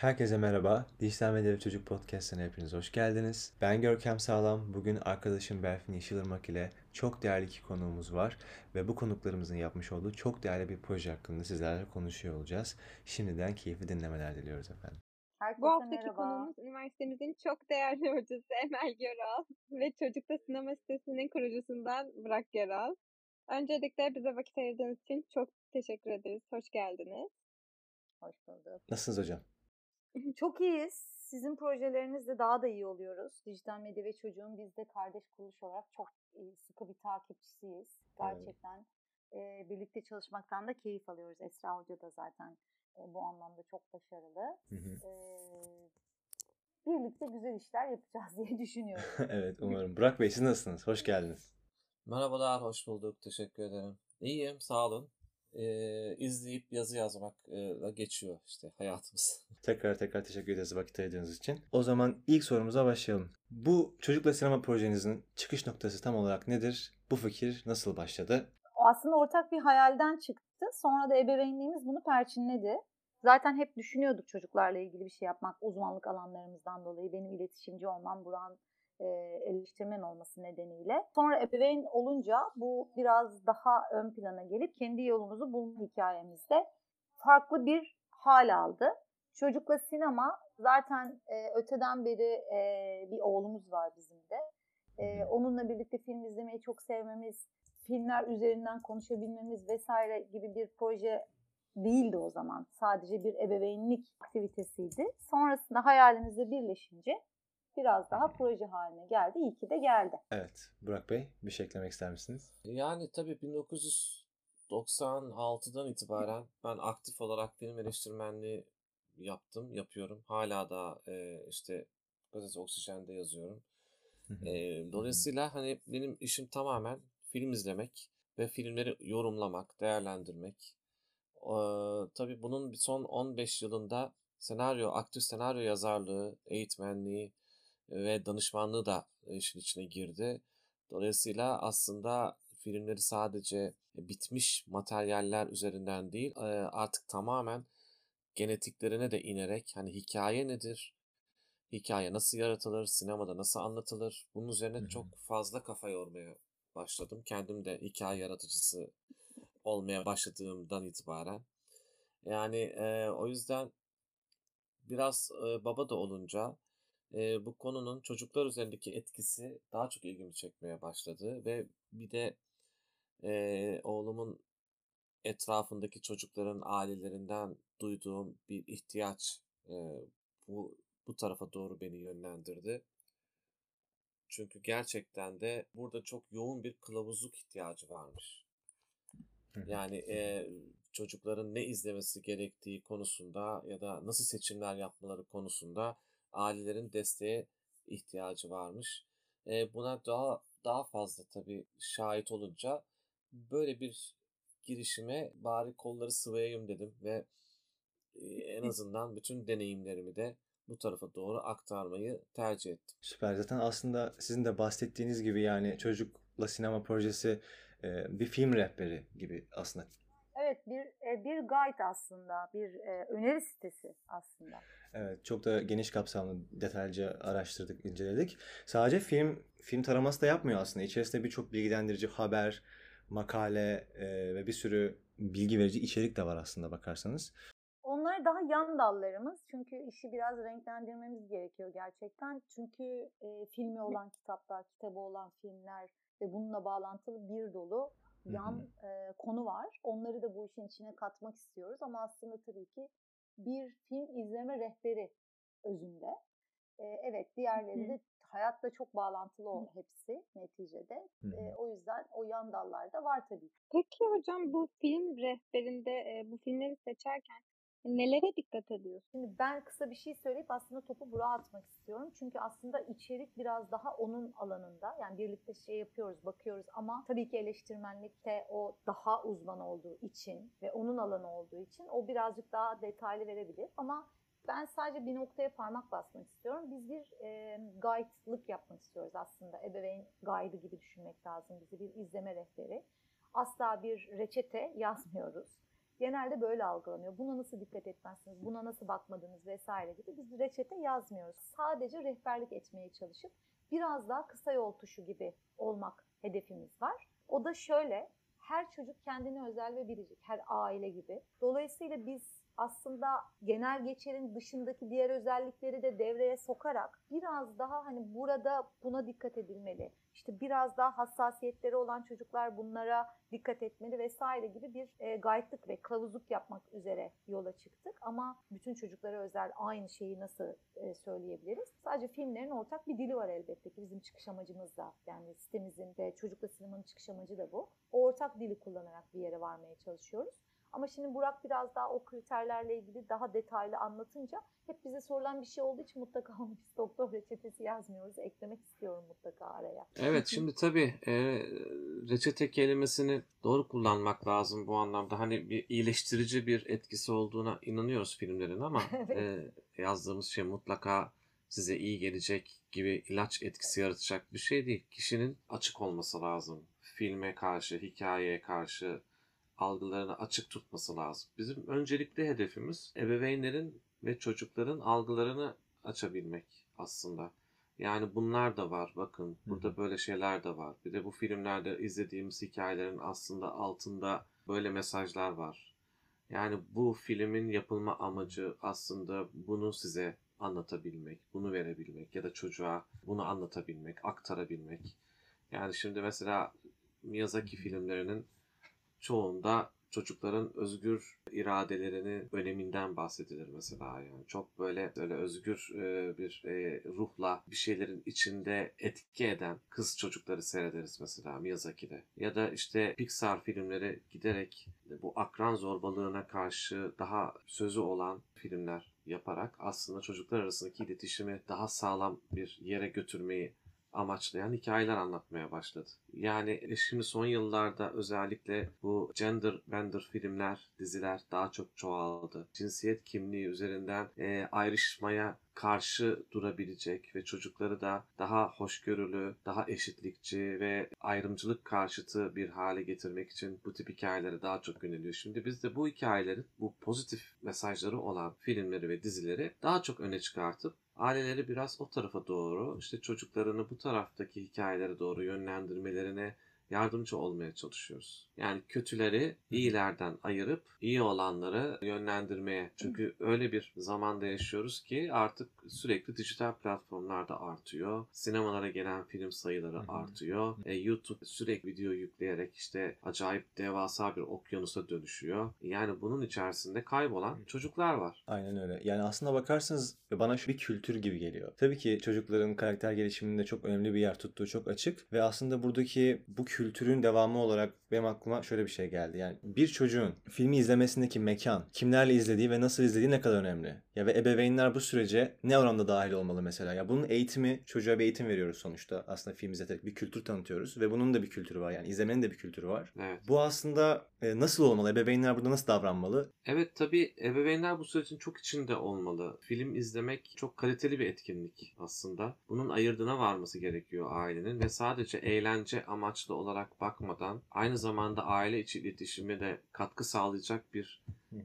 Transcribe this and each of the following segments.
Herkese merhaba. Dijital Medya ve Çocuk Podcast'ına hepiniz hoş geldiniz. Ben Görkem Sağlam. Bugün arkadaşım Berfin Yeşilırmak ile çok değerli iki konuğumuz var. Ve bu konuklarımızın yapmış olduğu çok değerli bir proje hakkında sizlerle konuşuyor olacağız. Şimdiden keyifli dinlemeler diliyoruz efendim. Herkese Bu haftaki merhaba. konuğumuz üniversitemizin çok değerli hocası Emel Göral ve Çocukta Sinema sitesinin kurucusundan Burak Göral. Öncelikle bize vakit ayırdığınız için çok teşekkür ederiz. Hoş geldiniz. Hoş bulduk. Nasılsınız hocam? Çok iyiyiz. Sizin projelerinizle daha da iyi oluyoruz. Dijital Medya ve Çocuğun biz de kardeş kuruluş olarak çok sıkı bir takipçisiyiz. Gerçekten evet. e, birlikte çalışmaktan da keyif alıyoruz. Esra Hoca da zaten e, bu anlamda çok başarılı. Hı hı. E, birlikte güzel işler yapacağız diye düşünüyorum. evet umarım. Burak Bey siz nasılsınız? Hoş geldiniz. Merhabalar, hoş bulduk. Teşekkür ederim. İyiyim, sağ olun e, izleyip yazı yazmakla geçiyor işte hayatımız. Tekrar tekrar teşekkür ederiz vakit ayırdığınız için. O zaman ilk sorumuza başlayalım. Bu Çocukla Sinema projenizin çıkış noktası tam olarak nedir? Bu fikir nasıl başladı? Aslında ortak bir hayalden çıktı. Sonra da ebeveynliğimiz bunu perçinledi. Zaten hep düşünüyorduk çocuklarla ilgili bir şey yapmak uzmanlık alanlarımızdan dolayı. Benim iletişimci olmam, Buran e, eleştirmen olması nedeniyle. Sonra ebeveyn olunca bu biraz daha ön plana gelip kendi yolumuzu bulma hikayemizde farklı bir hal aldı. Çocukla sinema zaten e, öteden beri e, bir oğlumuz var bizim de. E, onunla birlikte film izlemeyi çok sevmemiz, filmler üzerinden konuşabilmemiz vesaire gibi bir proje değildi o zaman. Sadece bir ebeveynlik aktivitesiydi. Sonrasında hayalimizle birleşince biraz daha proje haline geldi. İyi ki de geldi. Evet. Burak Bey bir şey eklemek ister misiniz? Yani tabii 1996'dan itibaren ben aktif olarak film eleştirmenliği yaptım, yapıyorum. Hala da e, işte gazete Oksijen'de yazıyorum. e, dolayısıyla hani benim işim tamamen film izlemek ve filmleri yorumlamak, değerlendirmek. E, tabii bunun son 15 yılında senaryo, aktif senaryo yazarlığı, eğitmenliği, ve danışmanlığı da işin içine girdi. Dolayısıyla aslında filmleri sadece bitmiş materyaller üzerinden değil artık tamamen genetiklerine de inerek hani hikaye nedir? Hikaye nasıl yaratılır? Sinemada nasıl anlatılır? Bunun üzerine Hı-hı. çok fazla kafa yormaya başladım. Kendim de hikaye yaratıcısı olmaya başladığımdan itibaren. Yani e, o yüzden biraz e, baba da olunca e, bu konunun çocuklar üzerindeki etkisi daha çok ilgimi çekmeye başladı ve bir de e, oğlumun etrafındaki çocukların ailelerinden duyduğum bir ihtiyaç e, bu bu tarafa doğru beni yönlendirdi. Çünkü gerçekten de burada çok yoğun bir kılavuzluk ihtiyacı varmış. Yani e, çocukların ne izlemesi gerektiği konusunda ya da nasıl seçimler yapmaları konusunda ailelerin desteğe ihtiyacı varmış. E, buna daha daha fazla tabii şahit olunca böyle bir girişime bari kolları sıvayayım dedim ve en azından bütün deneyimlerimi de bu tarafa doğru aktarmayı tercih ettim. Süper. Zaten aslında sizin de bahsettiğiniz gibi yani çocukla sinema projesi bir film rehberi gibi aslında. Evet bir bir guide aslında bir öneri sitesi aslında. Evet, çok da geniş kapsamlı, detaylıca araştırdık, inceledik. Sadece film film taraması da yapmıyor aslında. İçerisinde birçok bilgilendirici haber, makale e, ve bir sürü bilgi verici içerik de var aslında bakarsanız. Onlar daha yan dallarımız. Çünkü işi biraz renklendirmemiz gerekiyor gerçekten. Çünkü e, filmi olan kitaplar, kitabı olan filmler ve bununla bağlantılı bir dolu yan e, konu var. Onları da bu işin içine katmak istiyoruz ama aslında tabii ki bir film izleme rehberi özünde. E, evet diğerleri de hayatla çok bağlantılı o hepsi neticede. E, o yüzden o yan dallarda var tabii. Peki hocam bu film rehberinde e, bu filmleri seçerken nelere dikkat ediyorsun? Şimdi ben kısa bir şey söyleyip aslında topu Burak'a atmak istiyorum. Çünkü aslında içerik biraz daha onun alanında. Yani birlikte şey yapıyoruz, bakıyoruz ama tabii ki eleştirmenlikte o daha uzman olduğu için ve onun alanı olduğu için o birazcık daha detaylı verebilir. Ama ben sadece bir noktaya parmak basmak istiyorum. Biz bir e, guide'lık yapmak istiyoruz aslında. Ebeveyn guide'ı gibi düşünmek lazım bizi. Bir izleme rehberi. Asla bir reçete yazmıyoruz genelde böyle algılanıyor. Buna nasıl dikkat etmezsiniz, buna nasıl bakmadınız vesaire gibi biz reçete yazmıyoruz. Sadece rehberlik etmeye çalışıp biraz daha kısa yol tuşu gibi olmak hedefimiz var. O da şöyle, her çocuk kendine özel ve biricik, her aile gibi. Dolayısıyla biz aslında genel geçerin dışındaki diğer özellikleri de devreye sokarak biraz daha hani burada buna dikkat edilmeli. İşte biraz daha hassasiyetleri olan çocuklar bunlara dikkat etmeli vesaire gibi bir e, guide'lık ve kılavuzluk yapmak üzere yola çıktık. Ama bütün çocuklara özel aynı şeyi nasıl e, söyleyebiliriz? Sadece filmlerin ortak bir dili var elbette ki bizim çıkış amacımız da yani sitemizin ve çocukla sinemanın çıkış amacı da bu. O ortak dili kullanarak bir yere varmaya çalışıyoruz. Ama şimdi Burak biraz daha o kriterlerle ilgili daha detaylı anlatınca hep bize sorulan bir şey olduğu için mutlaka onu biz doktor reçetesi yazmıyoruz. Eklemek istiyorum mutlaka araya. Evet şimdi tabii e, reçete kelimesini doğru kullanmak lazım bu anlamda. Hani bir iyileştirici bir etkisi olduğuna inanıyoruz filmlerin ama Evet. e, yazdığımız şey mutlaka size iyi gelecek gibi ilaç etkisi yaratacak bir şey değil. Kişinin açık olması lazım. Filme karşı, hikayeye karşı algılarını açık tutması lazım. Bizim öncelikli hedefimiz ebeveynlerin ve çocukların algılarını açabilmek aslında. Yani bunlar da var. Bakın burada böyle şeyler de var. Bir de bu filmlerde izlediğimiz hikayelerin aslında altında böyle mesajlar var. Yani bu filmin yapılma amacı aslında bunu size anlatabilmek, bunu verebilmek ya da çocuğa bunu anlatabilmek, aktarabilmek. Yani şimdi mesela Miyazaki filmlerinin çoğunda çocukların özgür iradelerinin öneminden bahsedilir mesela. Yani çok böyle böyle özgür e, bir e, ruhla bir şeylerin içinde etki eden kız çocukları seyrederiz mesela Miyazaki'de. Ya da işte Pixar filmleri giderek bu akran zorbalığına karşı daha sözü olan filmler yaparak aslında çocuklar arasındaki iletişimi daha sağlam bir yere götürmeyi amaçlayan hikayeler anlatmaya başladı. Yani şimdi son yıllarda özellikle bu gender bender filmler, diziler daha çok çoğaldı. Cinsiyet kimliği üzerinden e, ayrışmaya karşı durabilecek ve çocukları da daha hoşgörülü, daha eşitlikçi ve ayrımcılık karşıtı bir hale getirmek için bu tip hikayelere daha çok yöneliyor. Şimdi biz de bu hikayelerin bu pozitif mesajları olan filmleri ve dizileri daha çok öne çıkartıp aileleri biraz o tarafa doğru işte çocuklarını bu taraftaki hikayelere doğru yönlendirmelerine yardımcı olmaya çalışıyoruz. Yani kötüleri iyilerden ayırıp iyi olanları yönlendirmeye. Çünkü öyle bir zamanda yaşıyoruz ki artık sürekli dijital platformlarda artıyor. Sinemalara gelen film sayıları artıyor. E, YouTube sürekli video yükleyerek işte acayip devasa bir okyanusa dönüşüyor. Yani bunun içerisinde kaybolan çocuklar var. Aynen öyle. Yani aslında bakarsanız bana şu bir kültür gibi geliyor. Tabii ki çocukların karakter gelişiminde çok önemli bir yer tuttuğu çok açık ve aslında buradaki bu kültürün devamı olarak benim aklıma şöyle bir şey geldi. Yani bir çocuğun filmi izlemesindeki mekan, kimlerle izlediği ve nasıl izlediği ne kadar önemli. Ya ve ebeveynler bu sürece ne oranda dahil olmalı mesela. Ya bunun eğitimi, çocuğa bir eğitim veriyoruz sonuçta. Aslında film izleterek bir kültür tanıtıyoruz ve bunun da bir kültürü var. Yani izlemenin de bir kültürü var. Evet. Bu aslında e, nasıl olmalı? Ebeveynler burada nasıl davranmalı? Evet tabii ebeveynler bu sürecin çok içinde olmalı. Film izlemek çok kaliteli bir etkinlik aslında. Bunun ayırdına varması gerekiyor ailenin ve sadece eğlence amaçlı olarak bakmadan aynı zamanda aile içi iletişime de katkı sağlayacak bir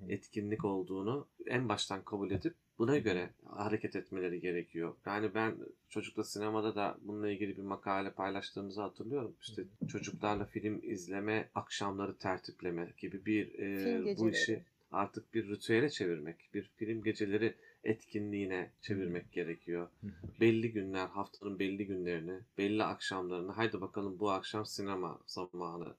etkinlik olduğunu en baştan kabul edip buna göre hareket etmeleri gerekiyor. Yani ben çocukla sinemada da bununla ilgili bir makale paylaştığımızı hatırlıyorum. İşte çocuklarla film izleme, akşamları tertipleme gibi bir e, bu işi artık bir ritüele çevirmek, bir film geceleri etkinliğine çevirmek gerekiyor. Belli günler, haftanın belli günlerini, belli akşamlarını, haydi bakalım bu akşam sinema zamanı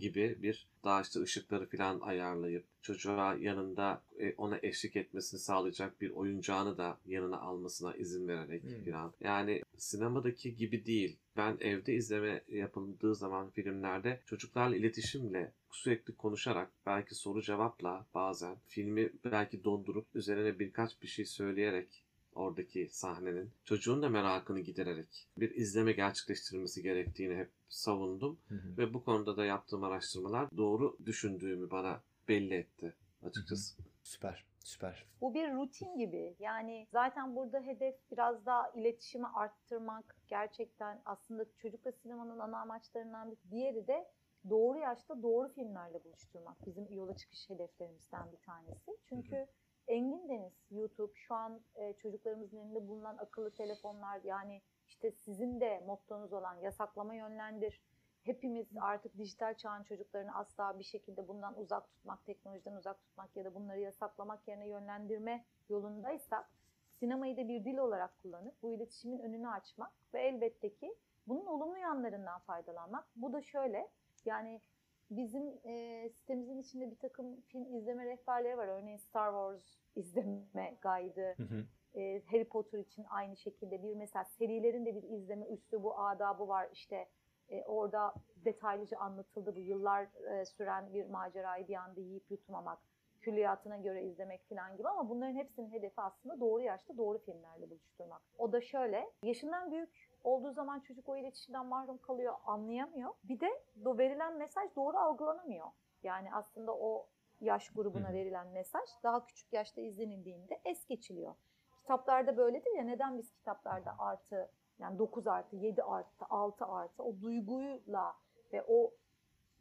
gibi bir daha işte ışıkları falan ayarlayıp çocuğa yanında e, ona eşlik etmesini sağlayacak bir oyuncağını da yanına almasına izin vererek Hmm. falan. Yani sinemadaki gibi değil. Ben evde izleme yapıldığı zaman filmlerde çocuklarla iletişimle sürekli konuşarak belki soru cevapla bazen filmi belki dondurup üzerine birkaç bir şey söyleyerek oradaki sahnenin çocuğun da merakını gidererek bir izleme gerçekleştirilmesi gerektiğini hep savundum. Ve bu konuda da yaptığım araştırmalar doğru düşündüğümü bana belli etti açıkçası. Süper, süper. Bu bir rutin gibi. Yani zaten burada hedef biraz daha iletişimi arttırmak. Gerçekten aslında çocukla sinemanın ana amaçlarından bir diğeri de doğru yaşta doğru filmlerle buluşturmak bizim yola çıkış hedeflerimizden bir tanesi. Çünkü Engin Deniz, YouTube, şu an e, çocuklarımızın elinde bulunan akıllı telefonlar yani işte sizin de mottonuz olan yasaklama yönlendir. Hepimiz artık dijital çağın çocuklarını asla bir şekilde bundan uzak tutmak, teknolojiden uzak tutmak ya da bunları yasaklamak yerine yönlendirme yolundaysak sinemayı da bir dil olarak kullanıp bu iletişimin önünü açmak ve elbette ki bunun olumlu yanlarından faydalanmak. Bu da şöyle yani bizim e, sitemizin içinde bir takım film izleme rehberleri var. Örneğin Star Wars izleme gaydı. E, Harry Potter için aynı şekilde bir mesela serilerin de bir izleme üslubu, adabı var. İşte e, orada detaylıca anlatıldı bu yıllar e, süren bir macerayı bir anda yiyip yutmamak, külliyatına göre izlemek falan gibi ama bunların hepsinin hedefi aslında doğru yaşta doğru filmlerle buluşturmak. O da şöyle, yaşından büyük olduğu zaman çocuk o iletişimden mahrum kalıyor, anlayamıyor. Bir de do verilen mesaj doğru algılanamıyor. Yani aslında o yaş grubuna verilen mesaj daha küçük yaşta izlenildiğinde es geçiliyor. Kitaplarda böyledir ya neden biz kitaplarda artı yani 9 artı 7 artı 6 artı o duyguyla ve o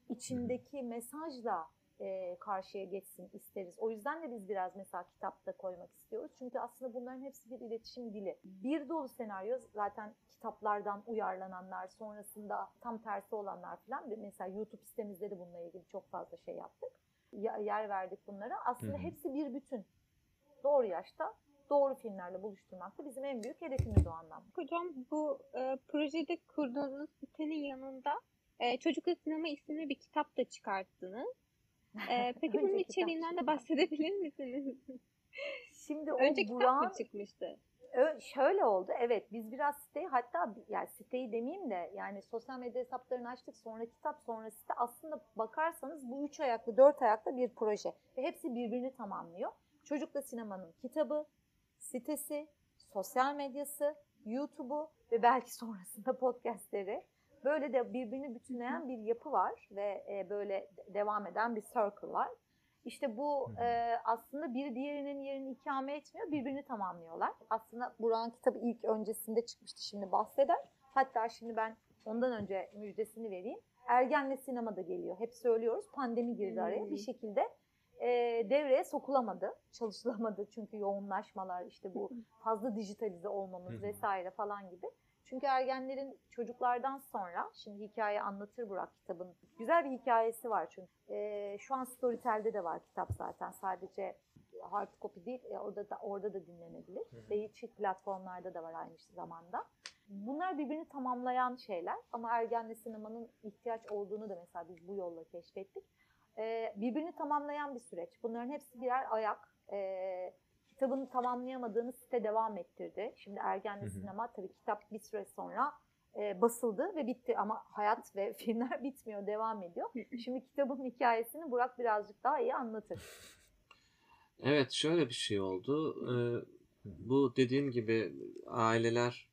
içindeki mesajla e, karşıya geçsin isteriz. O yüzden de biz biraz mesela kitapta koymak istiyoruz. Çünkü aslında bunların hepsi bir iletişim dili. Bir dolu senaryo zaten kitaplardan uyarlananlar, sonrasında tam tersi olanlar falan. Mesela YouTube sitemizde de bununla ilgili çok fazla şey yaptık. Yer verdik bunlara. Aslında Hı-hı. hepsi bir bütün. Doğru yaşta doğru filmlerle buluşturmak da bizim en büyük hedefimiz o anlamda. Hocam bu e, projede kurduğunuz sitenin yanında e, Çocukla Sinema isimli bir kitap da çıkarttınız. E, peki bunun içeriğinden de bahsedebilir misiniz? Şimdi o Önce Buran... kitap mı çıkmıştı? Şöyle oldu. Evet biz biraz siteyi hatta yani siteyi demeyeyim de yani sosyal medya hesaplarını açtık sonra kitap sonra site aslında bakarsanız bu üç ayaklı dört ayaklı bir proje ve hepsi birbirini tamamlıyor. Çocukla sinemanın kitabı, sitesi, sosyal medyası, YouTube'u ve belki sonrasında podcastleri böyle de birbirini bütünleyen bir yapı var ve e, böyle devam eden bir circle var. İşte bu e, aslında bir diğerinin yerini ikame etmiyor, birbirini tamamlıyorlar. Aslında Burak'ın kitabı ilk öncesinde çıkmıştı, şimdi bahseder. Hatta şimdi ben ondan önce müjdesini vereyim. Ergenle sinemada geliyor. Hep söylüyoruz. Pandemi girdi araya. Bir şekilde e, devreye sokulamadı, çalışılamadı çünkü yoğunlaşmalar işte bu fazla dijitalize olmamız vesaire falan gibi. Çünkü ergenlerin çocuklardan sonra, şimdi hikaye anlatır Burak kitabın. Güzel bir hikayesi var çünkü. E, şu an Storytel'de de var kitap zaten. Sadece hard copy değil, e, orada da orada da dinlenebilir. Değişik platformlarda da var aynı zamanda. Bunlar birbirini tamamlayan şeyler ama ergenle sinemanın ihtiyaç olduğunu da mesela biz bu yolla keşfettik e, birbirini tamamlayan bir süreç. Bunların hepsi birer ayak. E, kitabını tamamlayamadığını site devam ettirdi. Şimdi Ergenli Sinema tabii kitap bir süre sonra e, basıldı ve bitti ama hayat ve filmler bitmiyor, devam ediyor. Şimdi kitabın hikayesini Burak birazcık daha iyi anlatır. Evet, şöyle bir şey oldu. Ee, bu dediğim gibi aileler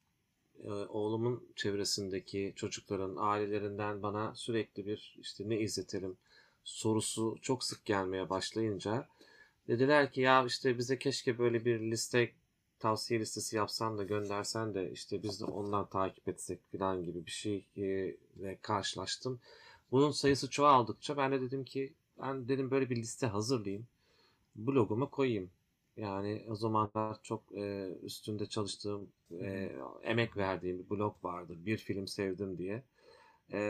e, oğlumun çevresindeki çocukların ailelerinden bana sürekli bir işte ne izletelim, sorusu çok sık gelmeye başlayınca dediler ki ya işte bize keşke böyle bir liste tavsiye listesi yapsan da göndersen de işte biz de ondan takip etsek falan gibi bir şeyle karşılaştım. Bunun sayısı çoğaldıkça ben de dedim ki ben dedim böyle bir liste hazırlayayım. Bloguma koyayım. Yani o zamanlar çok e, üstünde çalıştığım, e, emek verdiğim bir blog vardı. Bir film sevdim diye. E,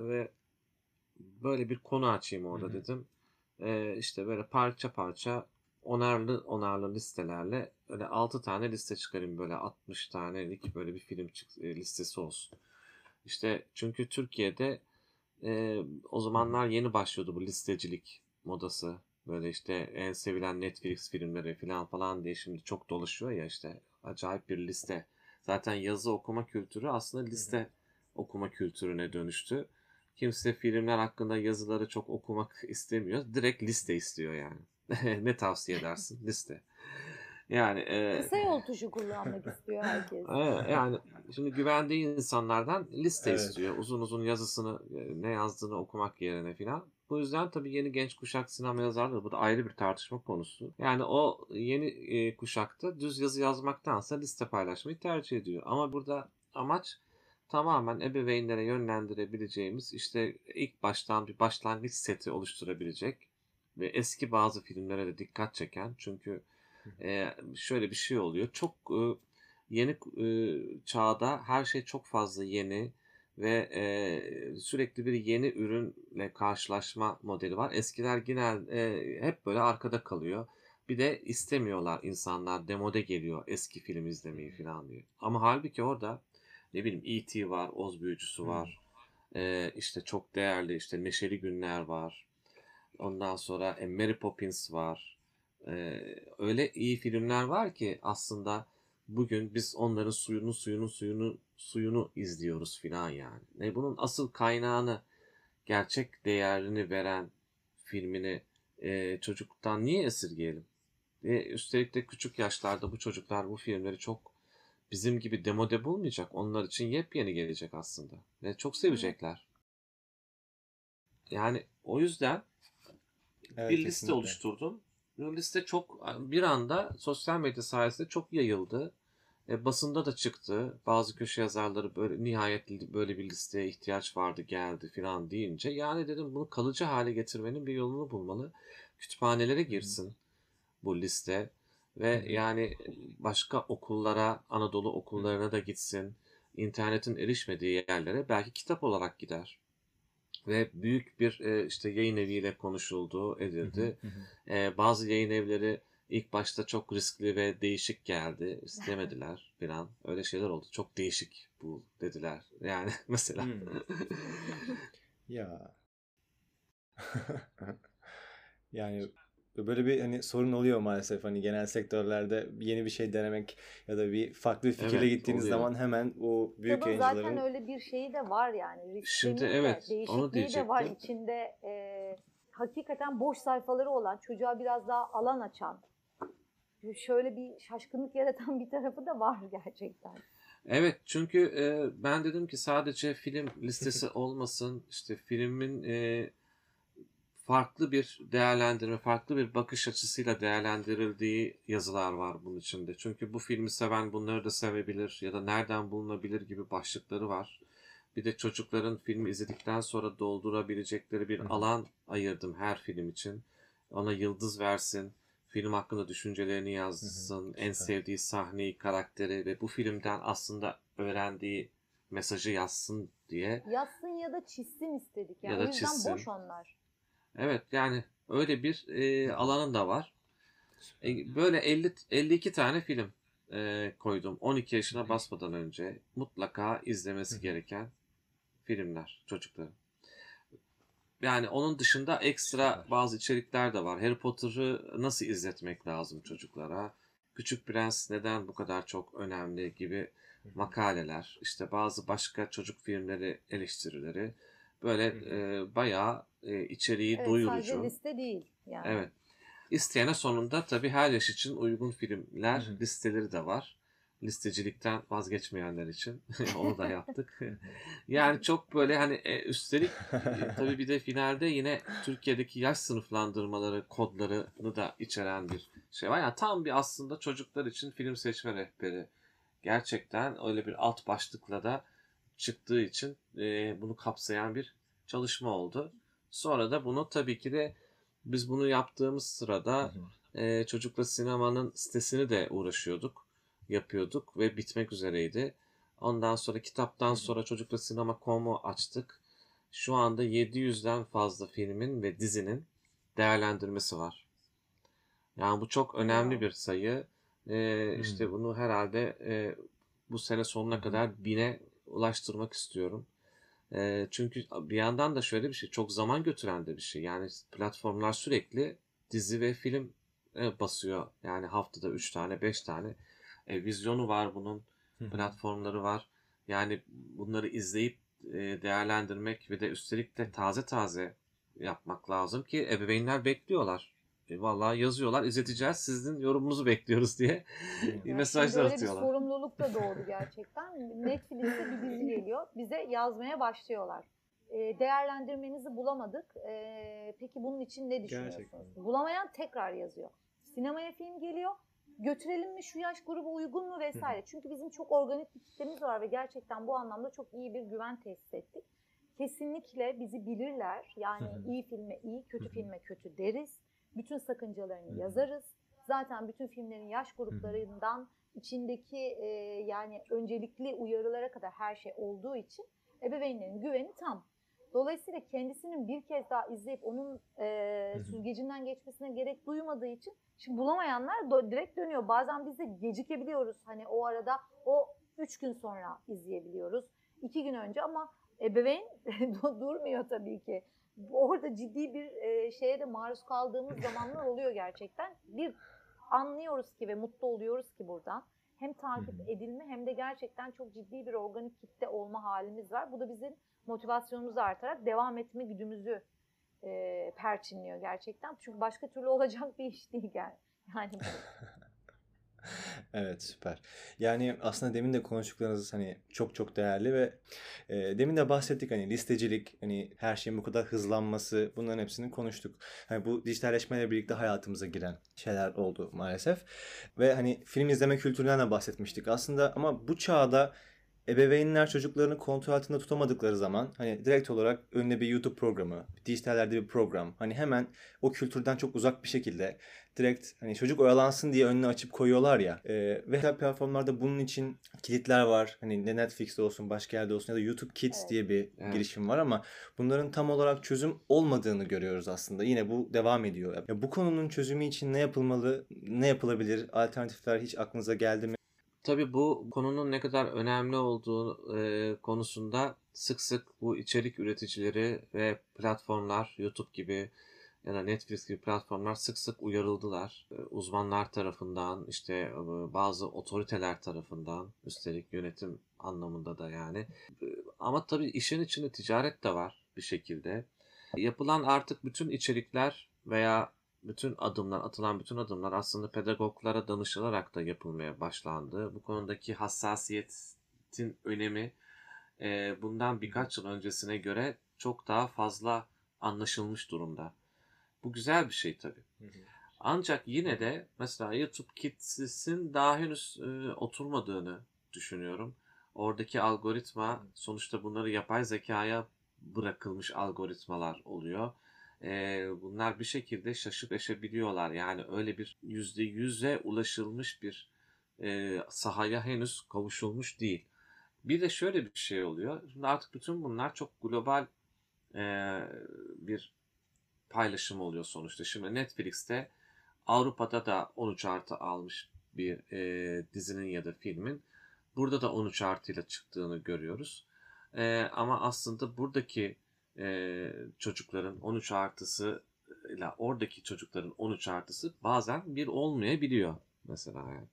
ve böyle bir konu açayım orada Hı-hı. dedim. Ee, işte böyle parça parça onarlı onarlı listelerle öyle 6 tane liste çıkarayım böyle 60 tanelik böyle bir film e, listesi olsun. İşte çünkü Türkiye'de e, o zamanlar yeni başlıyordu bu listecilik modası. Böyle işte en sevilen Netflix filmleri falan falan diye şimdi çok dolaşıyor ya işte acayip bir liste. Zaten yazı okuma kültürü aslında liste okuma kültürüne dönüştü. Kimse filmler hakkında yazıları çok okumak istemiyor. Direkt liste istiyor yani. ne tavsiye edersin? Liste. Yani e, kısa yol tuşu kullanmak istiyor herkes. yani şimdi güvendiği insanlardan liste evet. istiyor. Uzun uzun yazısını e, ne yazdığını okumak yerine filan. Bu yüzden tabii yeni genç kuşak sinema yazarları bu da ayrı bir tartışma konusu. Yani o yeni e, kuşakta düz yazı yazmaktansa liste paylaşmayı tercih ediyor. Ama burada amaç tamamen ebeveynlere yönlendirebileceğimiz işte ilk baştan bir başlangıç seti oluşturabilecek ve eski bazı filmlere de dikkat çeken çünkü e, şöyle bir şey oluyor çok e, yeni e, çağda her şey çok fazla yeni ve e, sürekli bir yeni ürünle karşılaşma modeli var. Eskiler genel e, hep böyle arkada kalıyor. Bir de istemiyorlar insanlar demode geliyor eski film izlemeyi falan diyor. Ama halbuki orada ne bileyim E.T. var, Oz Büyücüsü var. E, işte çok değerli işte Neşeli Günler var. Ondan sonra e, Mary Poppins var. E, öyle iyi filmler var ki aslında bugün biz onların suyunu suyunu suyunu suyunu izliyoruz filan yani. Ne bunun asıl kaynağını gerçek değerini veren filmini e, çocuktan niye esirgeyelim? Ve üstelik de küçük yaşlarda bu çocuklar bu filmleri çok bizim gibi demode bulmayacak. Onlar için yepyeni gelecek aslında. Ve çok sevecekler. Yani o yüzden Evet, bir liste kesinlikle. oluşturdum. Bu liste çok bir anda sosyal medya sayesinde çok yayıldı. E, basında da çıktı. Bazı köşe yazarları böyle nihayet böyle bir listeye ihtiyaç vardı geldi filan deyince yani dedim bunu kalıcı hale getirmenin bir yolunu bulmalı. Kütüphanelere girsin bu liste ve yani başka okullara, Anadolu okullarına da gitsin. İnternetin erişmediği yerlere belki kitap olarak gider. Ve büyük bir e, işte yayın eviyle konuşuldu, edildi. E, bazı yayın evleri ilk başta çok riskli ve değişik geldi. istemediler falan. Öyle şeyler oldu. Çok değişik bu dediler. Yani mesela. Hmm. Ya. yani böyle bir hani sorun oluyor maalesef hani genel sektörlerde yeni bir şey denemek ya da bir farklı bir fikirle Evet, gittiğiniz oluyor. zaman hemen o büyük Kitabın yayıncıların zaten öyle bir şeyi de var yani. Risk Şimdi demeyeyim de, evet, onu değişikliği de var diyecektim. içinde. e, hakikaten boş sayfaları olan, çocuğa biraz daha alan açan, şöyle bir şaşkınlık yaratan bir tarafı da var gerçekten. Evet çünkü e, ben dedim ki sadece film listesi olmasın işte filmin e, farklı bir değerlendirme, farklı bir bakış açısıyla değerlendirildiği yazılar var bunun içinde. Çünkü bu filmi seven bunları da sevebilir ya da nereden bulunabilir gibi başlıkları var. Bir de çocukların filmi izledikten sonra doldurabilecekleri bir alan ayırdım her film için. Ona yıldız versin, film hakkında düşüncelerini yazsın, en sevdiği sahneyi, karakteri ve bu filmden aslında öğrendiği mesajı yazsın diye. Yazsın ya da çizsin istedik. Yani Ya da o yüzden çizsin. boş onlar. Evet yani öyle bir e, alanın da var. E, böyle 50 52 tane film e, koydum. 12 yaşına basmadan önce mutlaka izlemesi gereken filmler çocukların. Yani onun dışında ekstra bazı içerikler de var. Harry Potter'ı nasıl izletmek lazım çocuklara? Küçük Prens neden bu kadar çok önemli gibi makaleler, işte bazı başka çocuk filmleri eleştirileri böyle e, bayağı e, içeriği Evet, doyurucu. sadece liste değil. Yani. Evet. İsteyene sonunda tabii her yaş için uygun filmler Hı hı. listeleri de var. Listecilikten vazgeçmeyenler için onu da yaptık. yani çok böyle hani e, üstelik e, tabii bir de finalde yine Türkiye'deki yaş sınıflandırmaları kodlarını da içeren bir şey var. Yani tam bir aslında çocuklar için film seçme rehberi. Gerçekten öyle bir alt başlıkla da çıktığı için e, bunu kapsayan bir çalışma oldu. Sonra da bunu tabii ki de biz bunu yaptığımız sırada e, Çocukla Sinema'nın sitesini de uğraşıyorduk, yapıyorduk ve bitmek üzereydi. Ondan sonra kitaptan sonra Çocukla Sinema.com'u açtık. Şu anda 700'den fazla filmin ve dizinin değerlendirmesi var. Yani bu çok önemli bir sayı. E, işte bunu herhalde e, bu sene sonuna kadar bine ulaştırmak istiyorum. E, çünkü bir yandan da şöyle bir şey, çok zaman götüren de bir şey. Yani platformlar sürekli dizi ve film e, basıyor. Yani haftada 3 tane, 5 tane. E, vizyonu var bunun, platformları var. Yani bunları izleyip e, değerlendirmek ve de üstelik de taze taze yapmak lazım ki ebeveynler bekliyorlar. E, vallahi yazıyorlar, izleteceğiz, sizin yorumunuzu bekliyoruz diye Yani mesajlar şimdi öyle atıyorlar. bir sorumluluk da doğdu gerçekten. Netflix'te bir dizi geliyor. Bize yazmaya başlıyorlar. Ee, değerlendirmenizi bulamadık. Ee, peki bunun için ne düşünüyorsunuz? Gerçekten. Bulamayan tekrar yazıyor. Sinemaya film geliyor. götürelim mi şu yaş grubu uygun mu vesaire. Çünkü bizim çok organik bir kitlemiz var ve gerçekten bu anlamda çok iyi bir güven tesis ettik. Kesinlikle bizi bilirler. Yani iyi filme iyi, kötü filme kötü deriz. Bütün sakıncalarını yazarız. Zaten bütün filmlerin yaş gruplarından içindeki e, yani öncelikli uyarılara kadar her şey olduğu için ebeveynlerin güveni tam. Dolayısıyla kendisinin bir kez daha izleyip onun e, süzgecinden geçmesine gerek duymadığı için şimdi bulamayanlar do- direkt dönüyor. Bazen biz de gecikebiliyoruz. Hani o arada o üç gün sonra izleyebiliyoruz. iki gün önce ama ebeveyn durmuyor tabii ki. Orada ciddi bir e, şeye de maruz kaldığımız zamanlar oluyor gerçekten. Bir anlıyoruz ki ve mutlu oluyoruz ki buradan. Hem takip edilme hem de gerçekten çok ciddi bir organik kitle olma halimiz var. Bu da bizim motivasyonumuzu artarak devam etme güdümüzü e, perçinliyor gerçekten. Çünkü başka türlü olacak bir iş değil yani. yani Evet süper. Yani aslında demin de konuştuklarınız hani çok çok değerli ve e, demin de bahsettik hani listecilik, hani her şeyin bu kadar hızlanması bunların hepsini konuştuk. Hani bu dijitalleşmeyle birlikte hayatımıza giren şeyler oldu maalesef. Ve hani film izleme kültüründen de bahsetmiştik aslında ama bu çağda ebeveynler çocuklarını kontrol altında tutamadıkları zaman hani direkt olarak önüne bir YouTube programı, dijitallerde bir program hani hemen o kültürden çok uzak bir şekilde direkt hani çocuk oyalansın diye önüne açıp koyuyorlar ya. E, ve platformlarda bunun için kilitler var. Hani ne Netflix'te olsun başka yerde olsun ya da YouTube Kids diye bir Evet. girişim var ama bunların tam olarak çözüm olmadığını görüyoruz aslında. Yine bu devam ediyor. Ya bu konunun çözümü için ne yapılmalı, ne yapılabilir? Alternatifler hiç aklınıza geldi mi? Tabii bu konunun ne kadar önemli olduğu e, konusunda sık sık bu içerik üreticileri ve platformlar, YouTube gibi ya da Netflix gibi platformlar sık sık uyarıldılar. Uzmanlar tarafından, işte bazı otoriteler tarafından, üstelik yönetim anlamında da yani. Ama tabii işin içinde ticaret de var bir şekilde. Yapılan artık bütün içerikler veya bütün adımlar, atılan bütün adımlar aslında pedagoglara danışılarak da yapılmaya başlandı. Bu konudaki hassasiyetin önemi e, bundan birkaç yıl öncesine göre çok daha fazla anlaşılmış durumda. Bu güzel bir şey tabii. Ancak yine de mesela YouTube Kids'in daha henüz e, oturmadığını düşünüyorum. Oradaki algoritma sonuçta bunları yapay zekaya bırakılmış algoritmalar oluyor. E, bunlar bir şekilde şaşıp eşebiliyorlar. Yani öyle bir yüzde yüze ulaşılmış bir e, sahaya henüz kavuşulmuş değil. Bir de şöyle bir şey oluyor. Şimdi artık bütün bunlar çok global e, bir paylaşım oluyor sonuçta. Şimdi Netflix'te Avrupa'da da 13 artı almış bir e, dizinin ya da filmin. Burada da 13 artıyla çıktığını görüyoruz. E, ama aslında buradaki e, çocukların 13 artısı ile oradaki çocukların 13 artısı bazen bir olmayabiliyor mesela yani.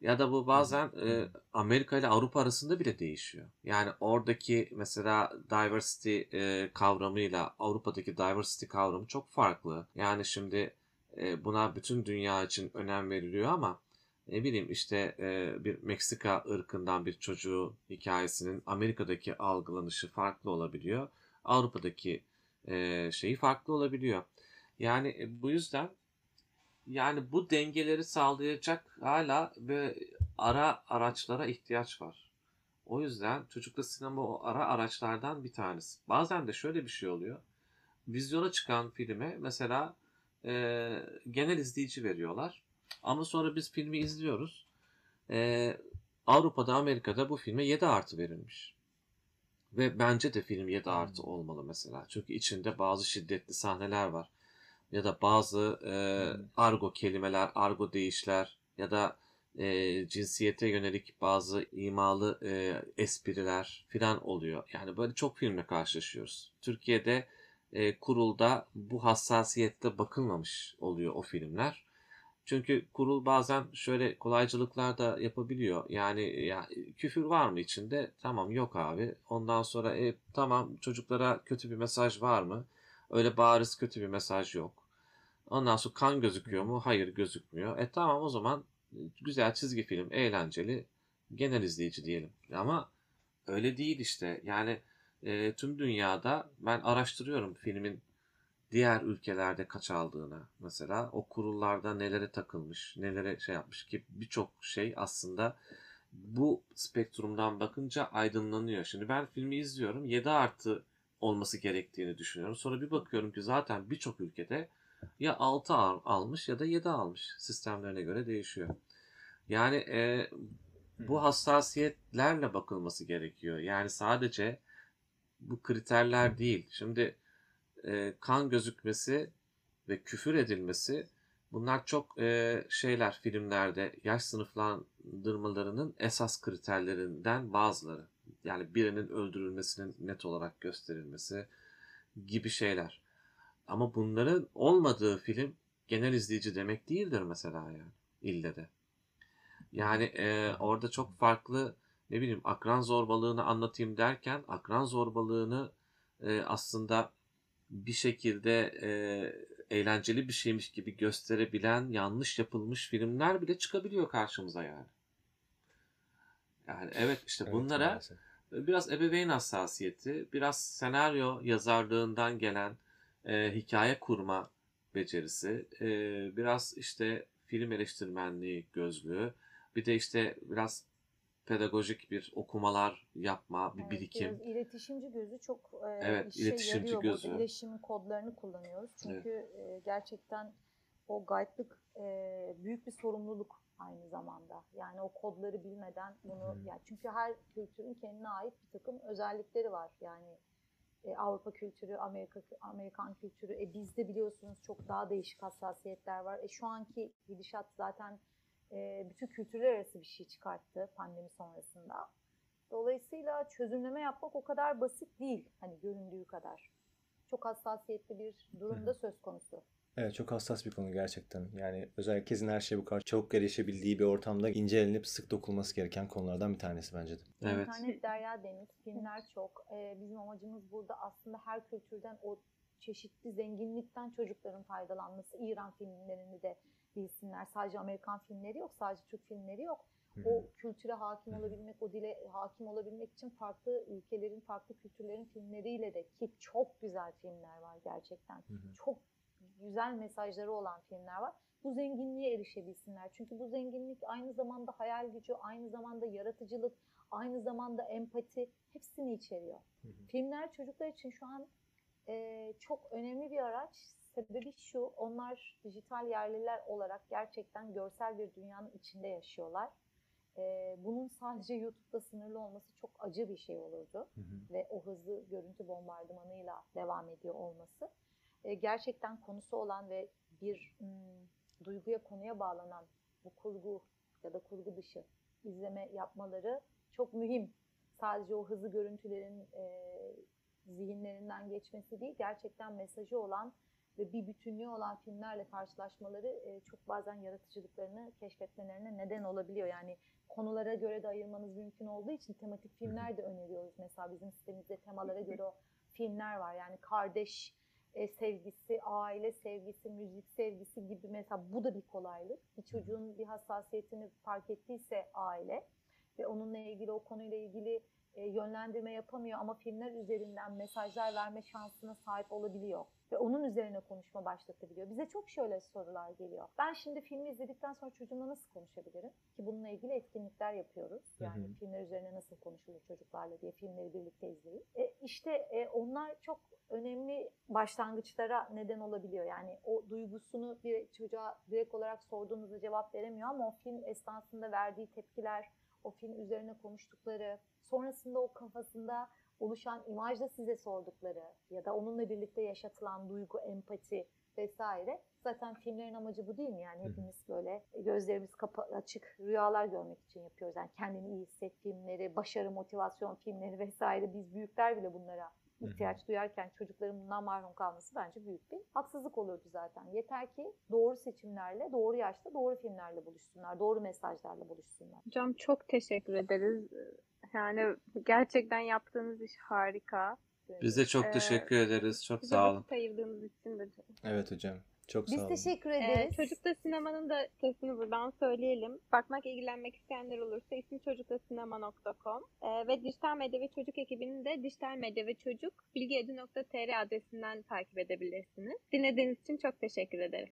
Ya da bu bazen e, Amerika ile Avrupa arasında bile değişiyor. Yani oradaki mesela diversity e, kavramıyla Avrupa'daki diversity kavramı çok farklı. Yani şimdi e, buna bütün dünya için önem veriliyor ama ne bileyim işte e, bir Meksika ırkından bir çocuğu hikayesinin Amerika'daki algılanışı farklı olabiliyor. Avrupa'daki e, şeyi farklı olabiliyor. Yani e, bu yüzden yani bu dengeleri sağlayacak hala ve ara araçlara ihtiyaç var. O yüzden çocukta sinema o ara araçlardan bir tanesi. Bazen de şöyle bir şey oluyor. Vizyona çıkan filme mesela e, genel izleyici veriyorlar. Ama sonra biz filmi izliyoruz. E, Avrupa'da, Amerika'da bu filme 7 artı verilmiş. Ve bence de film 7 artı olmalı mesela. Çünkü içinde bazı şiddetli sahneler var. Ya da bazı e, argo kelimeler, argo deyişler ya da e, cinsiyete yönelik bazı imalı e, espriler filan oluyor. Yani böyle çok filmle karşılaşıyoruz. Türkiye'de e, kurulda bu hassasiyette bakılmamış oluyor o filmler. Çünkü kurul bazen şöyle kolaycılıklar da yapabiliyor. Yani ya küfür var mı içinde? Tamam yok abi. Ondan sonra e, tamam çocuklara kötü bir mesaj var mı? Öyle bariz kötü bir mesaj yok. Ondan sonra kan gözüküyor mu? Hayır gözükmüyor. E tamam o zaman güzel çizgi film, eğlenceli, genel izleyici diyelim. Ama öyle değil işte. Yani e, tüm dünyada ben araştırıyorum filmin diğer ülkelerde kaç aldığına mesela o kurullarda nelere takılmış, nelere şey yapmış ki birçok şey aslında bu spektrumdan bakınca aydınlanıyor. Şimdi ben filmi izliyorum 7 artı olması gerektiğini düşünüyorum. Sonra bir bakıyorum ki zaten birçok ülkede ya 6 al- almış ya da 7 almış. Sistemlerine göre değişiyor. Yani e, bu hassasiyetlerle bakılması gerekiyor. Yani sadece bu kriterler değil. Şimdi e, kan gözükmesi ve küfür edilmesi bunlar çok e, şeyler filmlerde yaş sınıflandırmalarının esas kriterlerinden bazıları. Yani birinin öldürülmesinin net olarak gösterilmesi gibi şeyler. Ama bunların olmadığı film genel izleyici demek değildir mesela yani ille de. Yani e, orada çok farklı ne bileyim akran zorbalığını anlatayım derken akran zorbalığını e, aslında bir şekilde e, eğlenceli bir şeymiş gibi gösterebilen yanlış yapılmış filmler bile çıkabiliyor karşımıza yani. Yani evet işte Evet, bunlara maalesef. biraz ebeveyn hassasiyeti, biraz senaryo yazarlığından gelen e, hikaye kurma becerisi, e, biraz işte film eleştirmenliği gözlüğü, bir de işte biraz pedagojik bir okumalar yapma, bir Evet, birikim. Biraz iletişimci gözü çok e, Evet, işe iletişimci yarıyor. gözü. Burada iletişim kodlarını kullanıyoruz. Çünkü e, gerçekten o guide'lık e, büyük bir sorumluluk aynı zamanda. Yani o kodları bilmeden bunu Hı. yani çünkü her kültürün kendine ait bir takım özellikleri var. Yani e, Avrupa kültürü, Amerika Amerikan kültürü. E, bizde biliyorsunuz çok daha değişik hassasiyetler var. E, şu anki gidişat zaten e, bütün kültürler arası bir şey çıkarttı pandemi sonrasında. Dolayısıyla çözümleme yapmak o kadar basit değil hani göründüğü kadar. Çok hassasiyetli bir durumda söz konusu. Evet çok hassas bir konu gerçekten. Yani özellikle herkesin her şeye bu kadar çabuk erişebildiği bir ortamda incelenip sık dokunulması gereken konulardan bir tanesi bence de. Evet. İnternet derya deniz, filmler çok. Ee, bizim amacımız burada aslında her kültürden o çeşitli zenginlikten çocukların faydalanması. İran filmlerini de bilsinler. Sadece Amerikan filmleri yok, sadece Türk filmleri yok. O kültüre hakim olabilmek, o dile hakim olabilmek için farklı ülkelerin, farklı kültürlerin filmleriyle de ki çok güzel filmler var gerçekten. Çok güzel mesajları olan filmler var. Bu zenginliğe erişebilsinler. Çünkü bu zenginlik aynı zamanda hayal gücü, aynı zamanda yaratıcılık, aynı zamanda empati hepsini içeriyor. Filmler çocuklar için şu an e, çok önemli bir araç. Sebebi şu, onlar dijital yerliler olarak gerçekten görsel bir dünyanın içinde yaşıyorlar. E, bunun sadece YouTube'da sınırlı olması çok acı bir şey olurdu Hı hı. ve o hızlı görüntü bombardımanıyla devam ediyor olması e, gerçekten konusu olan ve bir hmm, duyguya konuya bağlanan bu kurgu ya da kurgu dışı izleme yapmaları çok mühim. Sadece o hızlı görüntülerin e, zihinlerinden geçmesi değil, gerçekten mesajı olan ve bir bütünlüğü olan filmlerle karşılaşmaları e, çok bazen yaratıcılıklarını keşfetmelerine neden olabiliyor. Yani konulara göre de ayırmanız mümkün olduğu için tematik filmler de öneriyoruz. Mesela bizim sitemizde temalara göre o filmler var. Yani kardeş e, sevgisi, aile sevgisi, müzik sevgisi gibi mesela bu da bir kolaylık. Bir çocuğun bir hassasiyetini fark ettiyse aile ve onunla ilgili o konuyla ilgili e, yönlendirme yapamıyor ama filmler üzerinden mesajlar verme şansına sahip olabiliyor ve onun üzerine konuşma başlatabiliyor. Bize çok şöyle sorular geliyor. Ben şimdi filmi izledikten sonra çocuğumla nasıl konuşabilirim? Ki bununla ilgili etkinlikler yapıyoruz. Yani Hı hı. filmler üzerine nasıl konuşulur çocuklarla diye filmleri birlikte izleyip. E, işte e, onlar çok önemli başlangıçlara neden olabiliyor. Yani o duygusunu bir çocuğa direkt olarak sorduğunuzda cevap veremiyor ama o film esnasında verdiği tepkiler, o film üzerine konuştukları, sonrasında o kafasında oluşan imajda size sordukları ya da onunla birlikte yaşatılan duygu, empati vesaire. Zaten filmlerin amacı bu değil mi? Yani hepimiz böyle gözlerimiz kapa açık rüyalar görmek için yapıyoruz. Yani kendini iyi hisset filmleri, başarı motivasyon filmleri vesaire. Biz büyükler bile bunlara ihtiyaç duyarken çocukların bundan mahrum kalması bence büyük bir haksızlık olurdu zaten. Yeter ki doğru seçimlerle, doğru yaşta doğru filmlerle buluşsunlar, doğru mesajlarla buluşsunlar. Hocam çok teşekkür ederiz. Yani gerçekten yaptığınız iş harika. Biz de çok Ee, teşekkür ederiz. Çok sağ olun. ayırdığınız için de Evet hocam. Çok sağ Biz olun. teşekkür Ee, ederiz. Çocukta Sinema'nın da sitesini buradan söyleyelim. Bakmak, ilgilenmek isteyenler olursa ismi çocuktasinema.com ee, ve Dijital Medya ve Çocuk ekibinin de Dijital Medya ve Çocuk bilgiedu.tr adresinden takip edebilirsiniz. Dinlediğiniz için çok teşekkür ederim.